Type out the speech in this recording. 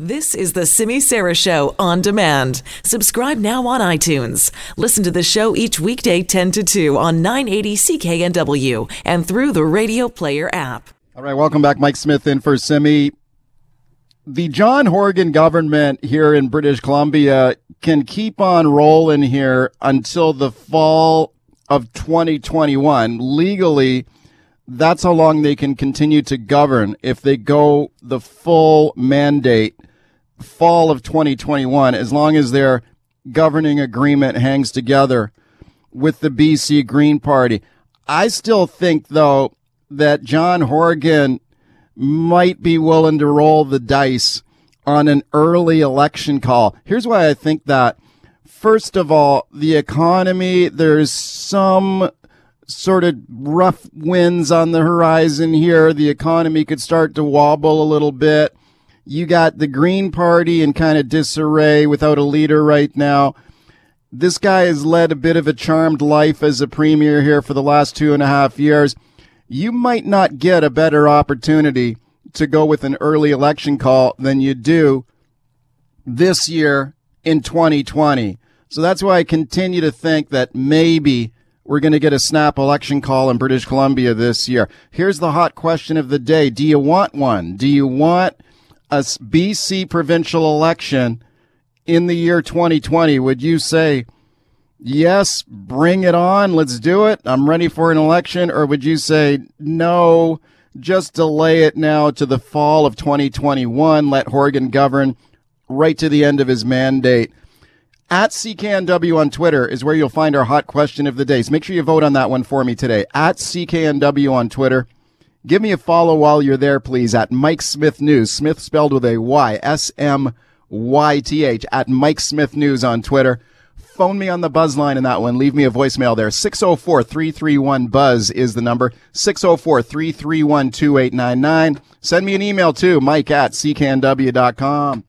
This is the Simi Sara Show on demand. Subscribe now on iTunes. Listen to the show each weekday 10 to 2 on 980 CKNW and through the Radio Player app. All right, welcome back. Mike Smyth in for Simi. The John Horgan government here in British Columbia can keep on rolling here until the fall of 2021. Legally, that's how long they can continue to govern if they go the full mandate fall of 2021, as long as their governing agreement hangs together with the BC Green Party. I still think, though, that John Horgan might be willing to roll the dice on an early election call. Here's why I think that. First of all, the economy, there's some sort of rough winds on the horizon here. The economy could start to wobble a little bit. You got the Green Party in kind of disarray without a leader right now. This guy has led a bit of a charmed life as a premier here for the last two and a half years. You might not get a better opportunity to go with an early election call than you do this year in 2020. So that's why I continue to think that maybe we're going to get a snap election call in British Columbia this year. Here's the hot question of the day. Do you want one? Do you want a BC provincial election in the year 2020, would you say, yes, bring it on, let's do it, I'm ready for an election? Or would you say, no, just delay it now to the fall of 2021, let Horgan govern right to the end of his mandate? At CKNW on Twitter is where you'll find our hot question of the day. So make sure you vote on that one for me today. At CKNW on Twitter. Give me a follow while you're there, please, at Mike Smyth News. Smith spelled with a Y, S M Y T H, at Mike Smyth News on Twitter. Phone me on the buzz line in that one. Leave me a voicemail there. 604 331 Buzz is the number. 604 331 2899. Send me an email too, mike at cknw.com.